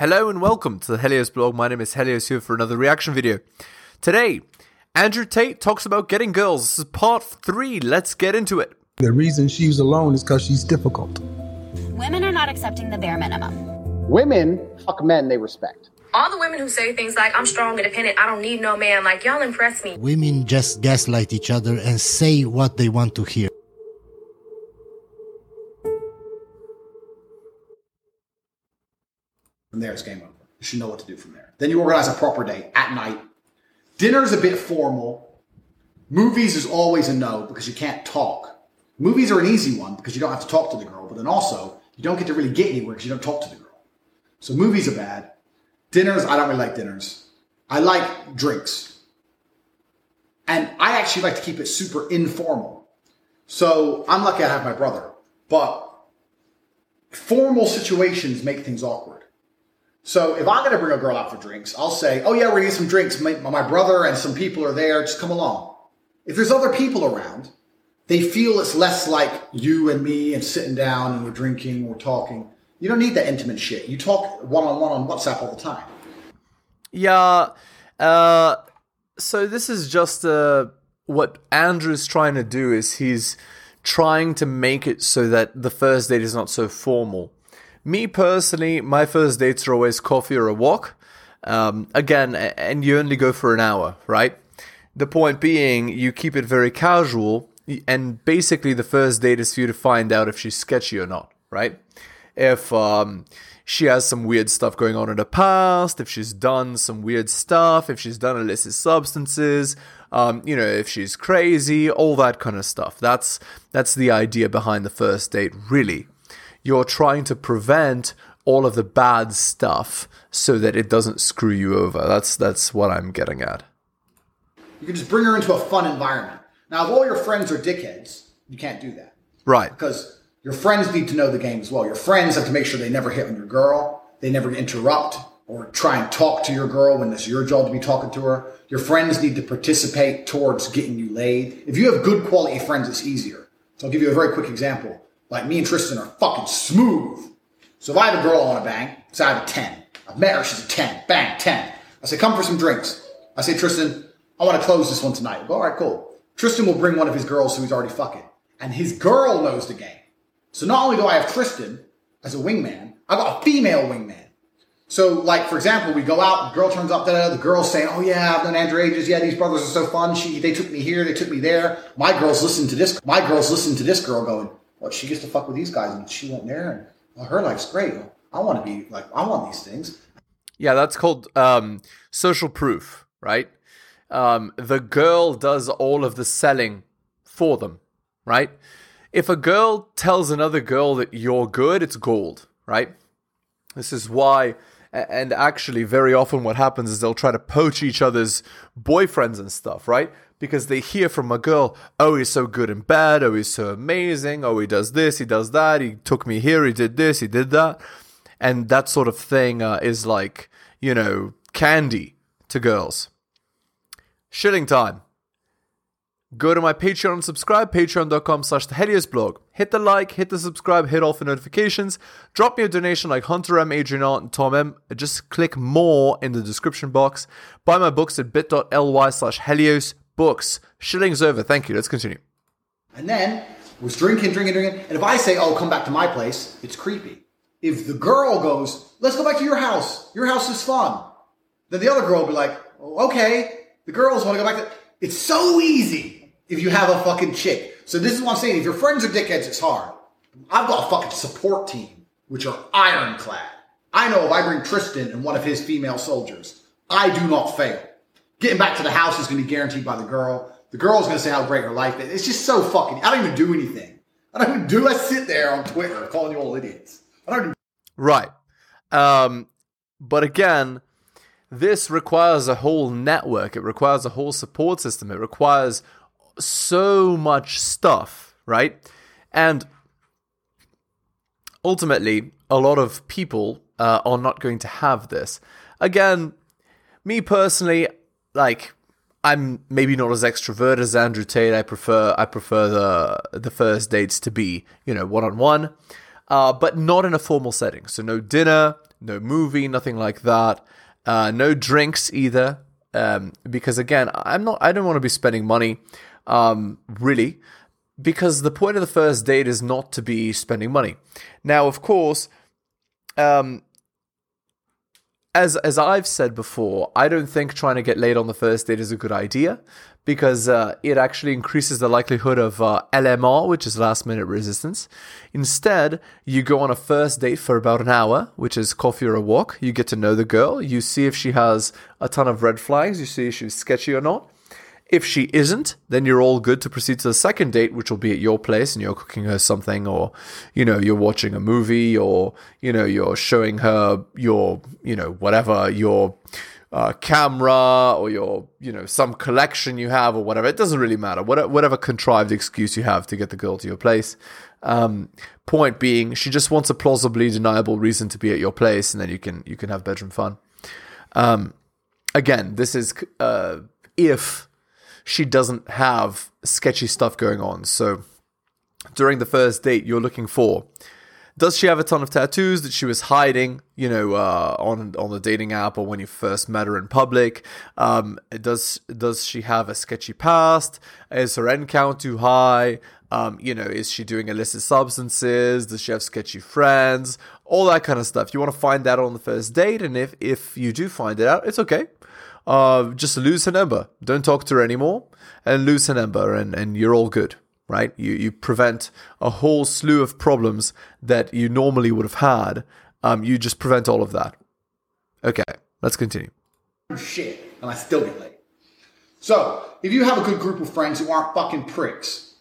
Hello and welcome to the Helios blog. My name is Helios here for another reaction video. Today, Andrew Tate talks about getting girls. This is part three. Let's get into it. The reason she's alone is because she's difficult. Women are not accepting the bare minimum. Women fuck men they respect. All the women who say things like, I'm strong, independent, I don't need no man, like, y'all impress me. Women just gaslight each other and say what they want to hear. From there, it's game over. You should know what to do from there. Then you organize a proper day at night. Dinner's a bit formal. Movies is always a no because you can't talk. Movies are an easy one because you don't have to talk to the girl, but then also you don't get to really get anywhere because you don't talk to the girl. So movies are bad. Dinners, I don't really like dinners. I like drinks. And I actually like to keep it super informal. So I'm lucky I have my brother, but formal situations make things awkward. So if I'm going to bring a girl out for drinks, I'll say, oh yeah, we're going to get some drinks. My, my brother and some people are there. Just come along. If there's other people around, they feel it's less like you and me and sitting down and we're drinking, we're talking. You don't need that intimate shit. You talk one on one on WhatsApp all the time. Yeah. Uh, so this is just uh, what Andrew's trying to do is he's trying to make it so that the first date is not so formal. Me personally, my first dates are always coffee or a walk. Um, again, and you only go for an hour, right? The point being, you keep it very casual, and basically the first date is for you to find out if she's sketchy or not, right? If um, she has some weird stuff going on in the past, if she's done some weird stuff, if she's done illicit substances, um, you know, if she's crazy, all that kind of stuff. That's that's the idea behind the first date, really you're trying to prevent all of the bad stuff so that it doesn't screw you over. That's that's what I'm getting at. You can just bring her into a fun environment. Now, if all your friends are dickheads, you can't do that. Right. Because your friends need to know the game as well. Your friends have to make sure they never hit on your girl, they never interrupt or try and talk to your girl when it's your job to be talking to her. Your friends need to participate towards getting you laid. If you have good quality friends, it's easier. So I'll give you a very quick example. Like me and Tristan are fucking smooth. So if I have a girl I want to bang, say I have a 10. I've met her, she's a 10. Bang, 10. I say, come for some drinks. I say, Tristan, I want to close this one tonight. Go, all right, cool. Tristan will bring one of his girls who he's already fucking. And his girl knows the game. So not only do I have Tristan as a wingman, I got a female wingman. So, like, for example, we go out, girl turns up, da, the girl's saying, oh yeah, I've known Andrew ages. Yeah, these brothers are so fun. She, they took me here, they took me there. My girls listen to this, my girls listen to this girl going, what she gets to fuck with these guys and she went there and well, her life's great. I want to be like I want these things. Yeah, that's called um, social proof, right? Um, the girl does all of the selling for them, right? If a girl tells another girl that you're good, it's gold, right? This is why, and actually, very often what happens is they'll try to poach each other's boyfriends and stuff, right? because they hear from a girl, oh, he's so good in bed, oh, he's so amazing, oh, he does this, he does that, he took me here, he did this, he did that. And that sort of thing uh, is like, you know, candy to girls. Shilling time. Go to my Patreon and subscribe, patreon.com slash the Helios blog. Hit the like, hit the subscribe, hit all the notifications. Drop me a donation like Hunter M, Adrian R, and Tom M. Just click more in the description box. Buy my books at bit.ly slash Helios books. Shilling's over. Thank you. Let's continue. And then was drinking, drinking, drinking. And if I say, "Oh, come back to my place," it's creepy. If the girl goes, "Let's go back to your house. Your house is fun," then the other girl will be like, oh, "Okay." The girls want to go back to. It's so easy if you have a fucking chick. So this is what I'm saying. If your friends are dickheads, it's hard. I've got a fucking support team, which are ironclad. I know if I bring Tristan and one of his female soldiers, I do not fail. Getting back to the house is going to be guaranteed by the girl. The girl's going to say how great her life is. It's just so fucking. I don't even do anything. I don't even do. I sit there on Twitter calling you all idiots. I don't. Even- right. Um, but again, this requires a whole network. It requires a whole support system. It requires so much stuff, right? And ultimately, a lot of people uh, are not going to have this. Again, me personally, like I'm maybe not as extrovert as Andrew Tate. I prefer I prefer the the first dates to be you know one on one, but not in a formal setting. So no dinner, no movie, nothing like that. Uh, no drinks either, um, because again, I'm not. I don't want to be spending money, um, really, because the point of the first date is not to be spending money. Now, of course, um, as as I've said before, I don't think trying to get laid on the first date is a good idea because uh, it actually increases the likelihood of uh, LMR, which is last minute resistance. Instead, you go on a first date for about an hour, which is coffee or a walk. You get to know the girl. You see if she has a ton of red flags. You see if she's sketchy or not. If she isn't, then you're all good to proceed to the second date, which will be at your place and you're cooking her something, or, you know, you're watching a movie, or, you know, you're showing her your, you know, whatever, your uh, camera or your, you know, some collection you have or whatever. It doesn't really matter. Whatever, whatever contrived excuse you have to get the girl to your place. Um, point being, she just wants a plausibly deniable reason to be at your place, and then you can you can have bedroom fun. Um, again, this is uh, if she doesn't have sketchy stuff going on. So during the first date, you're looking for does she have a ton of tattoos that she was hiding, you know, uh, on on the dating app or when you first met her in public? Um, does does she have a sketchy past? Is her N count too high? Um, you know, is she doing illicit substances? Does she have sketchy friends? All that kind of stuff. You want to find that on the first date, and if if you do find it out, it's okay. Uh, just lose her number. Don't talk to her anymore, and lose her number, and and you're all good right? You you prevent a whole slew of problems that you normally would have had. Um, you just prevent all of that. Okay, let's continue. Shit, and I still get late. So, if you have a good group of friends who aren't fucking pricks,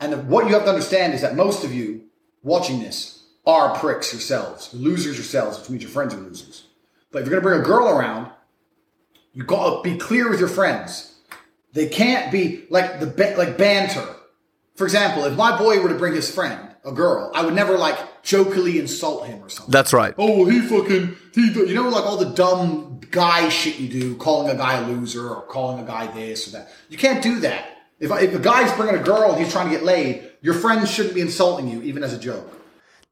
and what you have to understand is that most of you watching this are pricks yourselves, losers yourselves, which means your friends are losers. But if you're gonna bring a girl around, you gotta be clear with your friends. They can't be like the ba- like banter for example, if my boy were to bring his friend, a girl, I would never like jokingly insult him or something. That's right. Oh, well, he fucking he, do-" you know, like all the dumb guy shit you do, calling a guy a loser or calling a guy this or that. You can't do that. If if a guy's bringing a girl and he's trying to get laid, your friends shouldn't be insulting you, even as a joke.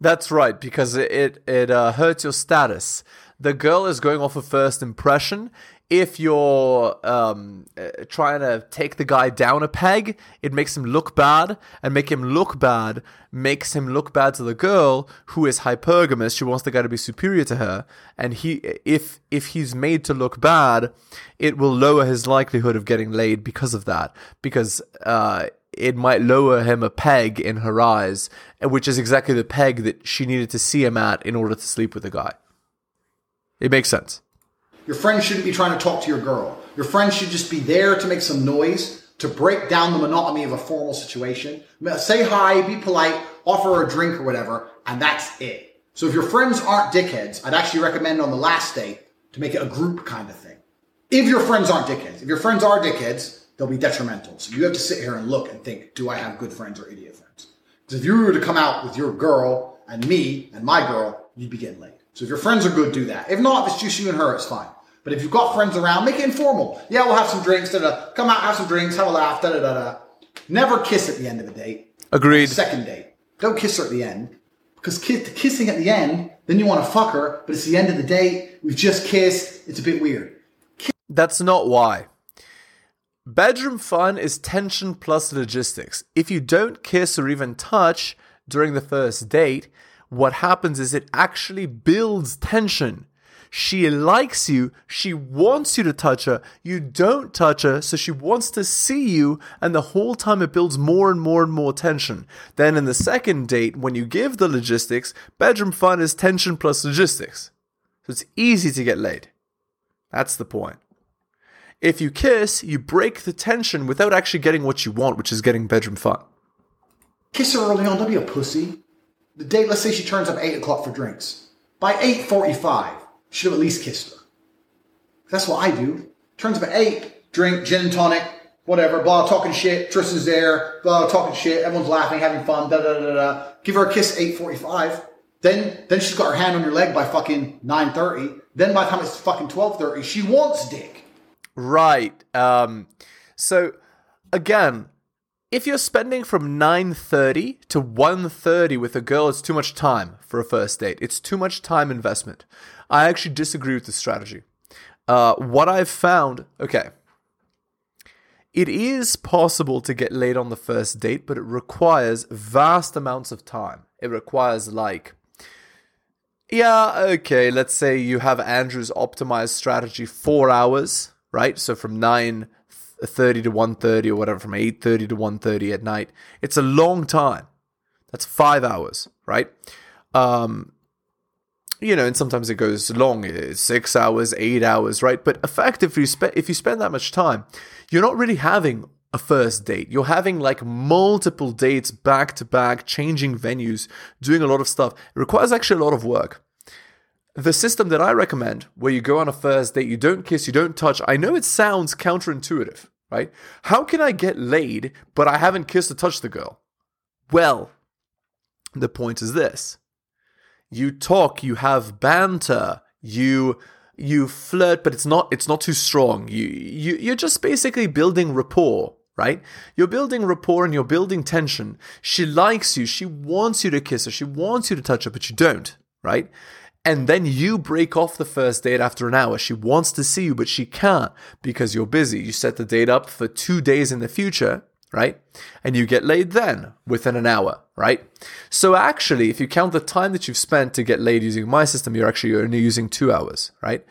That's right, because it it, it uh, hurts your status. The girl is going off a first impression. If you're um, uh, trying to take the guy down a peg, it makes him look bad, and make him look bad makes him look bad to the girl who is hypergamous. She wants the guy to be superior to her, and he if if he's made to look bad, it will lower his likelihood of getting laid because of that. Because uh, it might lower him a peg in her eyes, which is exactly the peg that she needed to see him at in order to sleep with the guy. It makes sense. Your friends shouldn't be trying to talk to your girl. Your friends should just be there to make some noise, to break down the monotony of a formal situation. Say hi, be polite, offer a drink or whatever, and that's it. So if your friends aren't dickheads, I'd actually recommend on the last date to make it a group kind of thing. If your friends aren't dickheads, if your friends are dickheads, they'll be detrimental. So you have to sit here and look and think, do I have good friends or idiot friends? Because if you were to come out with your girl and me and my girl, you'd be getting laid. So if your friends are good, do that. If not, if it's just you and her, it's fine. But if you've got friends around, make it informal. Yeah, we'll have some drinks, da da. Come out, have some drinks, have a laugh, da da da da. Never kiss at the end of the date. Agreed. Second date. Don't kiss her at the end. Because kiss, kissing at the end, then you want to fuck her, but it's the end of the date. We've just kissed. It's a bit weird. That's not why. Bedroom fun is tension plus logistics. If you don't kiss or even touch during the first date, what happens is it actually builds tension. She likes you, she wants you to touch her, you don't touch her, so she wants to see you, and the whole time it builds more and more and more tension. Then in the second date, when you give the logistics, bedroom fun is tension plus logistics. So it's easy to get laid. That's the point. If you kiss, you break the tension without actually getting what you want, which is getting bedroom fun. Kiss her early on. Don't be a pussy. The date, let's say she turns up 8 o'clock for drinks. By 8.45, you should have at least kissed her. That's what I do. Turns up at 8, drink, gin and tonic, whatever, blah, talking shit. Tristan's there, blah, talking shit. Everyone's laughing, having fun, da da da da. Give her a kiss at 8.45. Then, then she's got her hand on your leg by fucking 9.30. Then by the time it's fucking 12.30, she wants dick. Right. Um, so again, if you're spending from 9:30 to 1:30 with a girl, it's too much time for a first date. It's too much time investment. I actually disagree with this strategy. Uh, what I've found, okay, it is possible to get laid on the first date, but it requires vast amounts of time. It requires like yeah, okay, let's say you have Andrew's optimized strategy 4 hours, right? So from 9 30 to 1.30 or whatever from 8.30 to 1.30 at night. It's a long time. That's five hours right? Um, you know and sometimes it goes long it's six hours eight hours right? But effectively spe- if you spend that much time you're not really having a first date. You're having like multiple dates back to back changing venues doing a lot of stuff. It requires actually a lot of work the system that I recommend, where you go on a first date, you don't kiss, you don't touch, I know it sounds counterintuitive, right? How can I get laid, but I haven't kissed or touched the girl? Well, the point is this you talk, you have banter, you you flirt, but it's not it's not too strong. You you you're just basically building rapport, right? You're building rapport and you're building tension. She likes you, she wants you to kiss her, she wants you to touch her, but you don't, right? And then you break off the first date after an hour. She wants to see you, but she can't because you're busy. You set the date up for two days in the future, right? And you get laid then within an hour, right? So actually, if you count the time that you've spent to get laid using my system, you're actually only using two hours, right?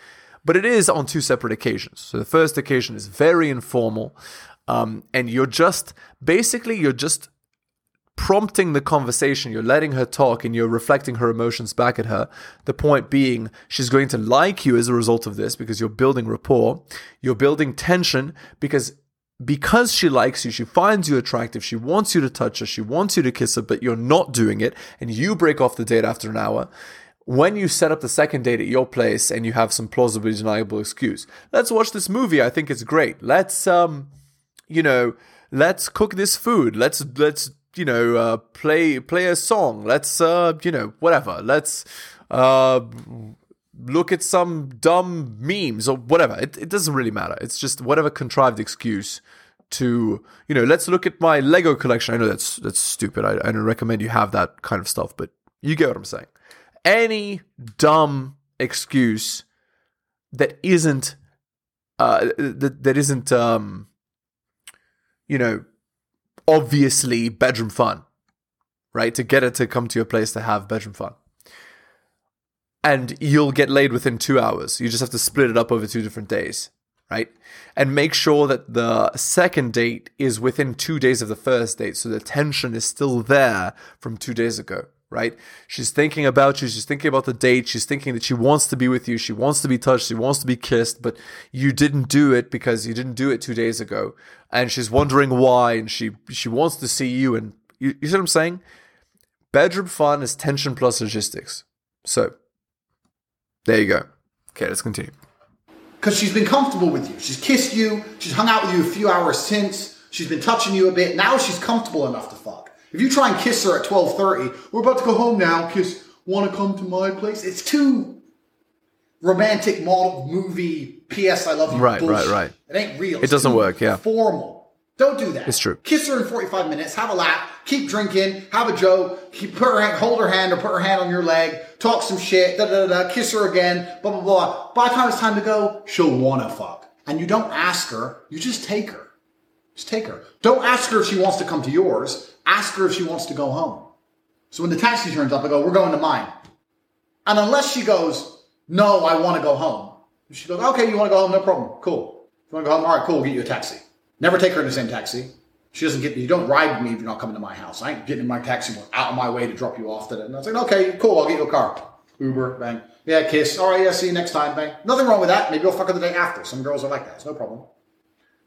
But it is on two separate occasions. So the first occasion is very informal. Um, and you're just basically you're just prompting the conversation, you're letting her talk and you're reflecting her emotions back at her. The point being, she's going to like you as a result of this because you're building rapport. You're building tension because because she likes you, she finds you attractive, she wants you to touch her, she wants you to kiss her, but you're not doing it, and you break off the date after an hour. When you set up the second date at your place and you have some plausibly deniable excuse, let's watch this movie. I think it's great. Let's um, you know, let's cook this food. Let's let's you know, uh, play play a song. Let's uh, you know, whatever. Let's uh, look at some dumb memes or whatever. It it doesn't really matter. It's just whatever contrived excuse to you know. Let's look at my Lego collection. I know that's that's stupid. I, I don't recommend you have that kind of stuff, but you get what I'm saying. Any dumb excuse that isn't uh that that isn't um you know obviously bedroom fun, right? To get it to come to your place to have bedroom fun. And you'll get laid within two hours. You just have to split it up over two different days, right? And make sure that the second date is within two days of the first date. So the tension is still there from two days ago right? She's thinking about you. She's thinking about the date. She's thinking that she wants to be with you. She wants to be touched. She wants to be kissed, but you didn't do it because you didn't do it two days ago. And she's wondering why. And she, she wants to see you. And you, you see what I'm saying? Bedroom fun is tension plus logistics. So there you go. Okay, let's continue. Because she's been comfortable with you. She's kissed you. She's hung out with you a few hours since. She's been touching you a bit. Now she's comfortable enough to fuck. If you try and kiss her at 12.30, we're about to go home now, kiss, want to come to my place? It's too romantic model movie, P.S. I love you Right, bullshit. right, right. It ain't real. It doesn't work, yeah. Formal. Don't do that. It's true. Kiss her in 45 minutes, have a laugh, keep drinking, have a joke, keep, put her hand, hold her hand or put her hand on your leg, talk some shit, da da da, da kiss her again, blah blah blah. By the time it's time to go, she'll wanna fuck. And you don't ask her, you just take her. Just take her. Don't ask her if she wants to come to yours. Ask her if she wants to go home. So when the taxi turns up, I go, we're going to mine. And unless she goes, no, I want to go home. She goes, okay, you want to go home? No problem. Cool. You want to go home? All right, cool. We'll get you a taxi. Never take her in the same taxi. She doesn't get, you don't ride with me if you're not coming to my house. I ain't getting in my taxi out of my way to drop you off. And I was like, okay, cool. I'll get you a car. Uber, bang. Yeah, kiss. All right, yeah, see you next time, bang. Nothing wrong with that. Maybe you'll fuck her the day after. Some girls are like that. It's no problem.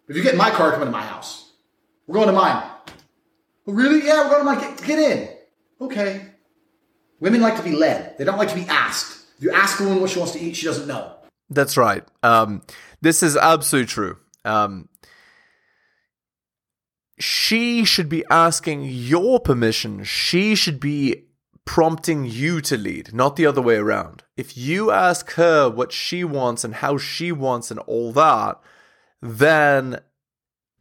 If you get in my car, come into my house. We're going to mine. Oh, really? Yeah, we're going to mine. Get, get in. Okay. Women like to be led. They don't like to be asked. If you ask a woman what she wants to eat, she doesn't know. That's right. Um, this is absolutely true. Um, she should be asking your permission. She should be prompting you to lead, not the other way around. If you ask her what she wants and how she wants and all that, then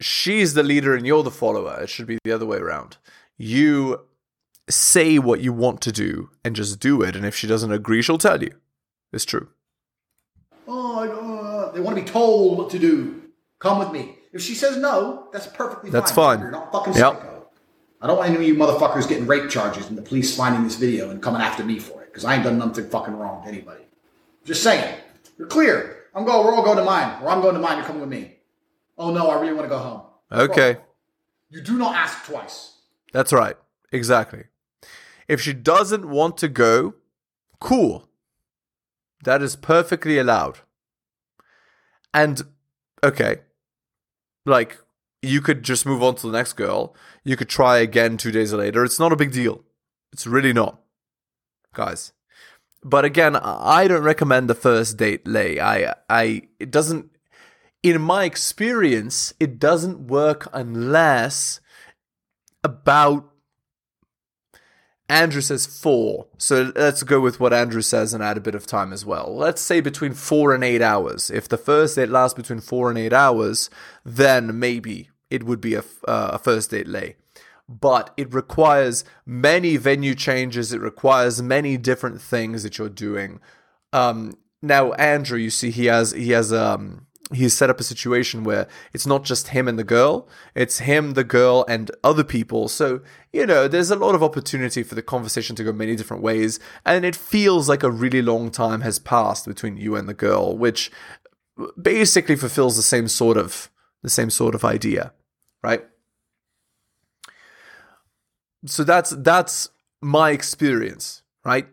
she's the leader and you're the follower. It should be the other way around. You say what you want to do and just do it. And if she doesn't agree, she'll tell you. It's true. Oh, I don't, uh, they want to be told what to do. Come with me. If she says no, that's perfectly That's fine. fine. You're not fucking Yep. psycho. I don't want any of you motherfuckers getting rape charges and the police finding this video and coming after me for it because I ain't done nothing fucking wrong to anybody. Just saying. You're clear. I'm going. We're all going to mine, or I'm going to mine. You're coming with me. Oh no, I really want to go home. Okay. You do not ask twice. That's right. Exactly. If she doesn't want to go, cool. That is perfectly allowed. And, okay. Like, you could just move on to the next girl. You could try again two days later. It's not a big deal. It's really not. Guys. But again, I don't recommend the first date lay. I, I, it doesn't, in my experience, it doesn't work unless about Andrew says four. So let's go with what Andrew says and add a bit of time as well. Let's say between four and eight hours. If the first date lasts between four and eight hours, then maybe it would be a, uh, a first date lay. But it requires many venue changes. It requires many different things that you're doing. Um, now, Andrew, you see, he has he has um he's set up a situation where it's not just him and the girl, it's him, the girl, and other people. So, you know, there's a lot of opportunity for the conversation to go many different ways, and it feels like a really long time has passed between you and the girl, which basically fulfills the same sort of the same sort of idea, right? So that's that's my experience, right?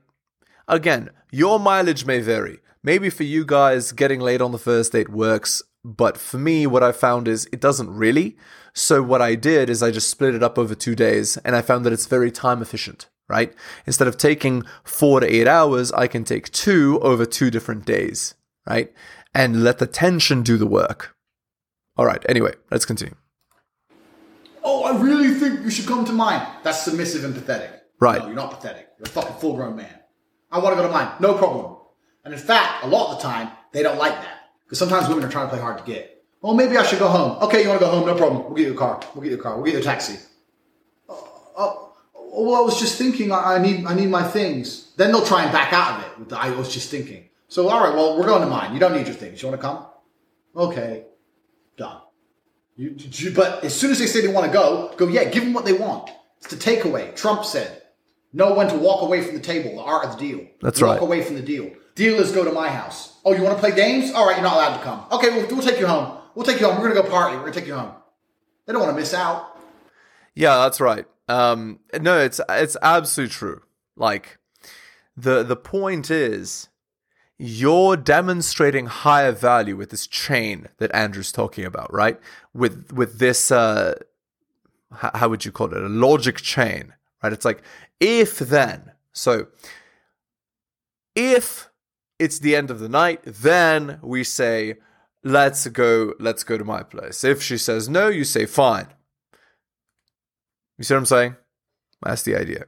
Again, your mileage may vary. Maybe for you guys, getting late on the first date works, but for me, what I found is it doesn't really. So, what I did is I just split it up over two days, and I found that it's very time efficient, right? Instead of taking four to eight hours, I can take two over two different days, right? And let the tension do the work. All right, anyway, let's continue. Oh, I really think you should come to mine. That's submissive and pathetic. Right. No, you're not pathetic. You're a fucking full grown man. I want to go to mine. No problem. And in fact, a lot of the time, they don't like that. Because sometimes women are trying to play hard to get. Well, maybe I should go home. Okay, you want to go home? No problem. We'll get you a car. We'll get you a car. We'll get you a taxi. Oh, oh, well, I was just thinking. I need, I need my things. Then they'll try and back out of it. With the, I was just thinking. So, all right. Well, we're going to mine. You don't need your things. You want to come? Okay. Done. You, you, but as soon as they say they want to go, go, yeah, give them what they want. It's the takeaway. Trump said, know when to walk away from the table, the art of the deal. That's walk right. Walk away from the deal. Deal is go to my house. Oh, you want to play games? All right, you're not allowed to come. Okay, we'll, we'll take you home. We'll take you home. We're going to go party. We're going to take you home. They don't want to miss out. Yeah, that's right. Um, no, it's it's absolutely true. Like the the point is, you're demonstrating higher value with this chain that Andrew's talking about, right? With with this, uh, how would you call it? A logic chain, right? It's like if then. So if it's the end of the night, then we say, let's go, let's go to my place. If she says no, you say fine. You see what I'm saying? That's the idea.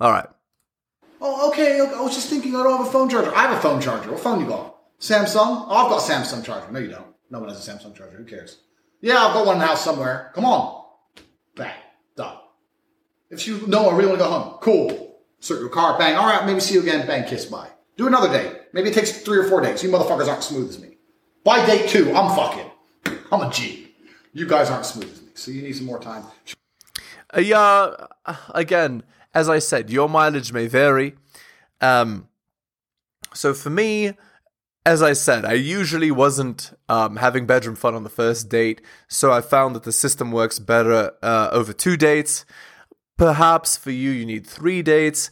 All right. Oh, okay. I was just thinking I don't have a phone charger. I have a phone charger. What phone you got? Samsung? Oh, I've got a Samsung charger. No, you don't. No one has a Samsung charger. Who cares? Yeah, I've got one in the house somewhere. Come on. Bang. If she, no, I really want to go home. Cool. Start your car. Bang. All right, maybe see you again. Bang. Kiss. Bye. Do another date. Maybe it takes three or four dates. You motherfuckers aren't smooth as me. By date two, I'm fucking. I'm a G. You guys aren't smooth as me. So you need some more time. Uh, yeah, uh, again, as I said, your mileage may vary. Um, so for me, as I said, I usually wasn't um, having bedroom fun on the first date, so I found that the system works better uh, over two dates. Perhaps for you, you need three dates.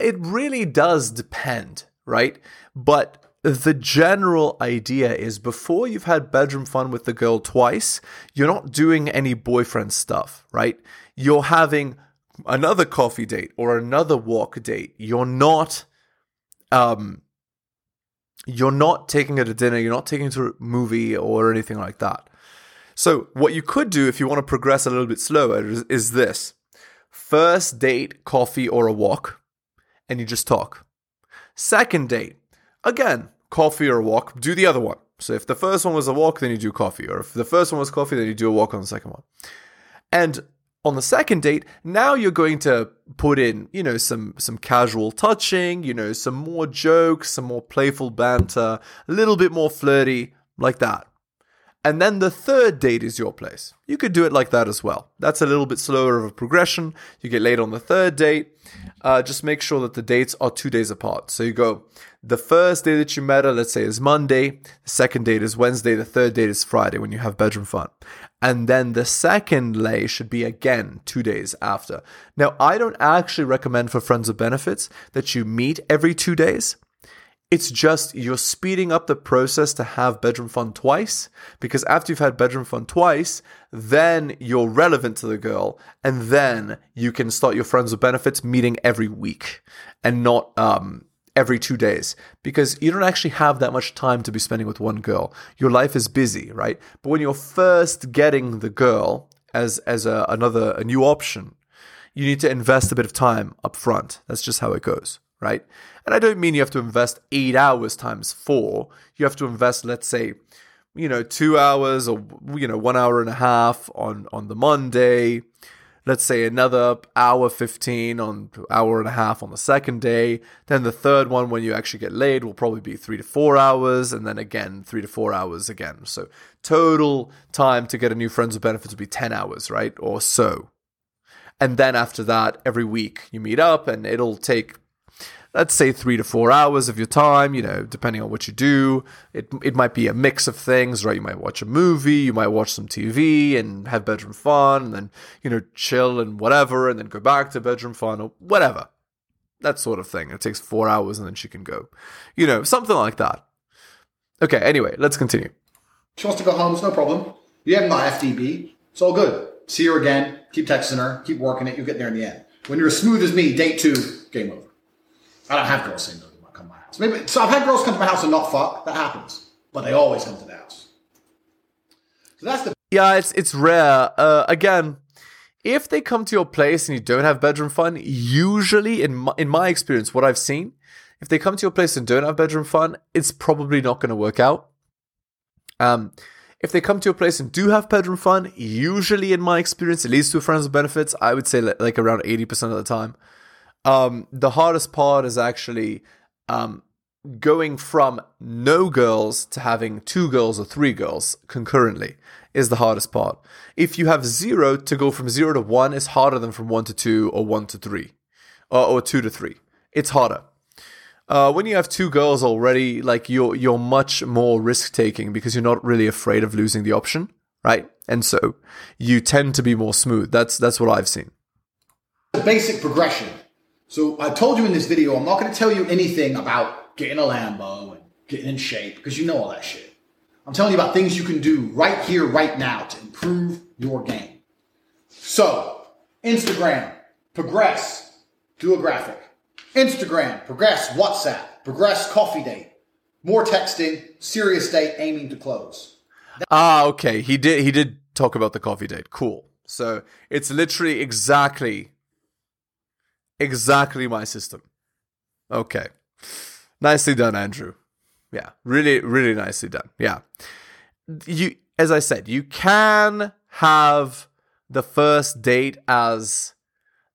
It really does depend, right? But the general idea is before you've had bedroom fun with the girl twice, you're not doing any boyfriend stuff, right? You're having another coffee date or another walk date. You're not um you're not taking her to dinner, you're not taking her to a movie or anything like that. So, what you could do if you want to progress a little bit slower is, is this. First date, coffee or a walk, and you just talk. Second date, again, coffee or a walk, do the other one. So if the first one was a walk, then you do coffee. Or if the first one was coffee, then you do a walk on the second one. And on the second date, now you're going to put in, you know, some some casual touching, you know, some more jokes, some more playful banter, a little bit more flirty, like that. And then the third date is your place. You could do it like that as well. That's a little bit slower of a progression. You get laid on the third date. Uh, just make sure that the dates are two days apart. So you go, the first day that you met her, let's say, is Monday. The second date is Wednesday. The third date is Friday when you have bedroom fun. And then the second lay should be again two days after. Now, I don't actually recommend for friends of benefits that you meet every two days. It's just you're speeding up the process to have bedroom fun twice because after you've had bedroom fun twice, then you're relevant to the girl, and then you can start your friends with benefits meeting every week and not um, every two days because you don't actually have that much time to be spending with one girl. Your life is busy, right? But when you're first getting the girl as as a, another a new option, you need to invest a bit of time up front. That's just how it goes right? And I don't mean you have to invest eight hours times four. You have to invest, let's say, you know, two hours or you know, one hour and a half on on the Monday. Let's say another hour fifteen on hour and a half on the second day. Then the third one, when you actually get laid, will probably be three to four hours, and then again three to four hours again. So total time to get a new friends with benefits would be ten hours, right, or so. And then after that, every week you meet up, and it'll take let's say three to four hours of your time, you know, depending on what you do. It, it might be a mix of things, right? You might watch a movie, you might watch some TV and have bedroom fun, and then, you know, chill and whatever, and then go back to bedroom fun or whatever. That sort of thing. It takes four hours and then she can go. You know, something like that. Okay, anyway, let's continue. She wants to go home, it's no problem. You haven't got FDB, it's all good. See her again, keep texting her, keep working it, you'll get there in the end. When you're as smooth as me, date two, game over. I don't have girls saying no to come to my house. Maybe so. I've had girls come to my house and not fuck. That happens, but they always come to the house. So that's the yeah. It's it's rare. Uh, again, if they come to your place and you don't have bedroom fun, usually in my, in my experience, what I've seen, if they come to your place and don't have bedroom fun, it's probably not going to work out. Um, if they come to your place and do have bedroom fun, usually in my experience, it leads to friends with benefits. I would say like around eighty percent of the time. Um, the hardest part is actually um, going from no girls to having two girls or three girls concurrently is the hardest part. If you have zero, to go from zero to one is harder than from one to two or one to three or, or two to three. It's harder. Uh, when you have two girls already, like you're you're much more risk taking because you're not really afraid of losing the option, right? And so you tend to be more smooth. That's that's what I've seen. The basic progression so I told you in this video, I'm not going to tell you anything about getting a Lambo and getting in shape because you know all that shit. I'm telling you about things you can do right here, right now to improve your game. So, Instagram, progress, do a graphic. Instagram, progress, WhatsApp, progress, coffee date. More texting, serious date, aiming to close. Ah, okay. He did. He did talk about the coffee date. Cool. So it's literally exactly exactly my system. Okay. Nicely done, Andrew. Yeah, really, really nicely done. Yeah. You, as I said, you can have the first date as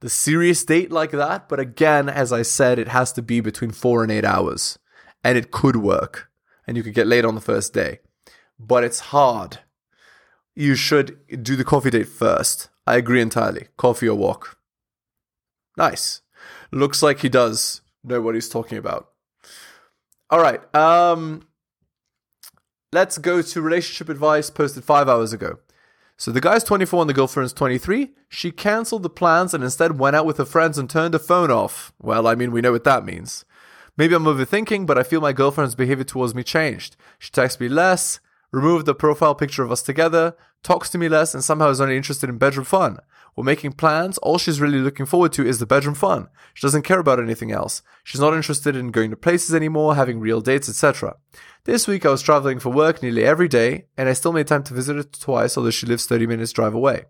the serious date like that, but again, as I said, it has to be between four and eight hours, and it could work, and you could get laid on the first day, but it's hard. You should do the coffee date first. I agree entirely. Coffee or walk. Nice. Looks like he does know what he's talking about. All right. Um, let's go to relationship advice posted five hours ago. So the guy's 24 and the girlfriend's 23. She cancelled the plans and instead went out with her friends and turned her phone off. Well, I mean, we know what that means. Maybe I'm overthinking, but I feel my girlfriend's behavior towards me changed. She texts me less, removed the profile picture of us together, talks to me less, and somehow is only interested in bedroom fun. We're making plans. All she's really looking forward to is the bedroom fun. She doesn't care about anything else. She's not interested in going to places anymore, having real dates, etc. This week I was traveling for work nearly every day, and I still made time to visit her twice, although she lives 30 minutes drive away.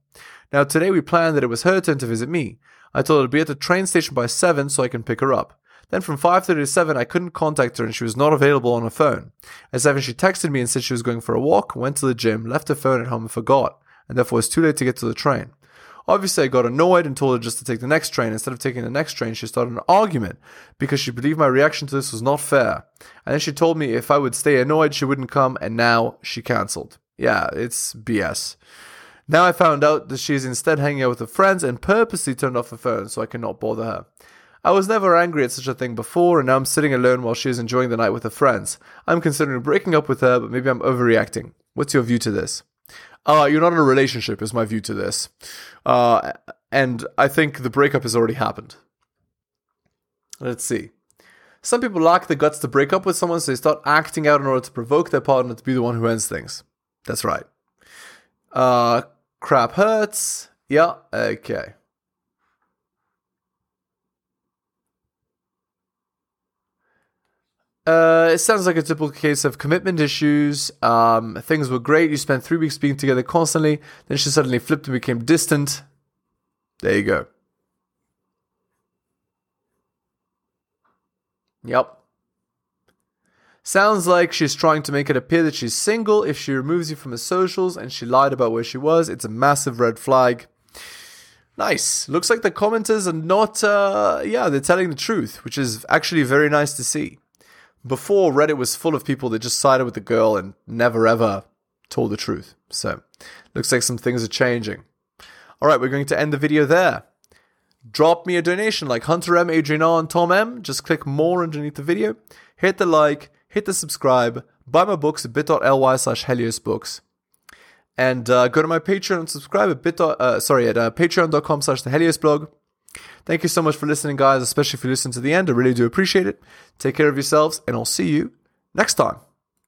Now today we planned that it was her turn to visit me. I told her to be at the train station by 7 so I can pick her up. Then from 5.30 to 7, I couldn't contact her and she was not available on her phone. At 7, she texted me and said she was going for a walk, went to the gym, left her phone at home and forgot, and therefore it was too late to get to the train. Obviously, I got annoyed and told her just to take the next train. Instead of taking the next train, she started an argument because she believed my reaction to this was not fair. And then she told me if I would stay annoyed, she wouldn't come, and now she cancelled. Yeah, it's BS. Now I found out that she is instead hanging out with her friends and purposely turned off her phone so I cannot bother her. I was never angry at such a thing before, and now I'm sitting alone while she is enjoying the night with her friends. I'm considering breaking up with her, but maybe I'm overreacting. What's your view to this? Uh, you're not in a relationship, is my view to this. Uh, and I think the breakup has already happened. Let's see. Some people lack the guts to break up with someone, so they start acting out in order to provoke their partner to be the one who ends things. That's right. Uh, crap hurts. Yeah, okay. Uh, it sounds like a typical case of commitment issues. Um, things were great. You spent three weeks being together constantly. Then she suddenly flipped and became distant. There you go. Yep. Sounds like she's trying to make it appear that she's single. If she removes you from her socials and she lied about where she was, it's a massive red flag. Nice. Looks like the commenters are not, uh, yeah, they're telling the truth, which is actually very nice to see. Before, Reddit was full of people that just sided with the girl and never ever told the truth. So, looks like some things are changing. All right, we're going to end the video there. Drop me a donation like Hunter M, Adrian R, and Tom M. Just click more underneath the video. Hit the like, hit the subscribe, buy my books at bit.ly slash heliosbooks. And uh, go to my Patreon and subscribe at bit. Uh, sorry, at uh, patreon.com slash the Helios blog. Thank you so much for listening, guys, especially if you listen to the end. I really do appreciate it. Take care of yourselves, and I'll see you next time.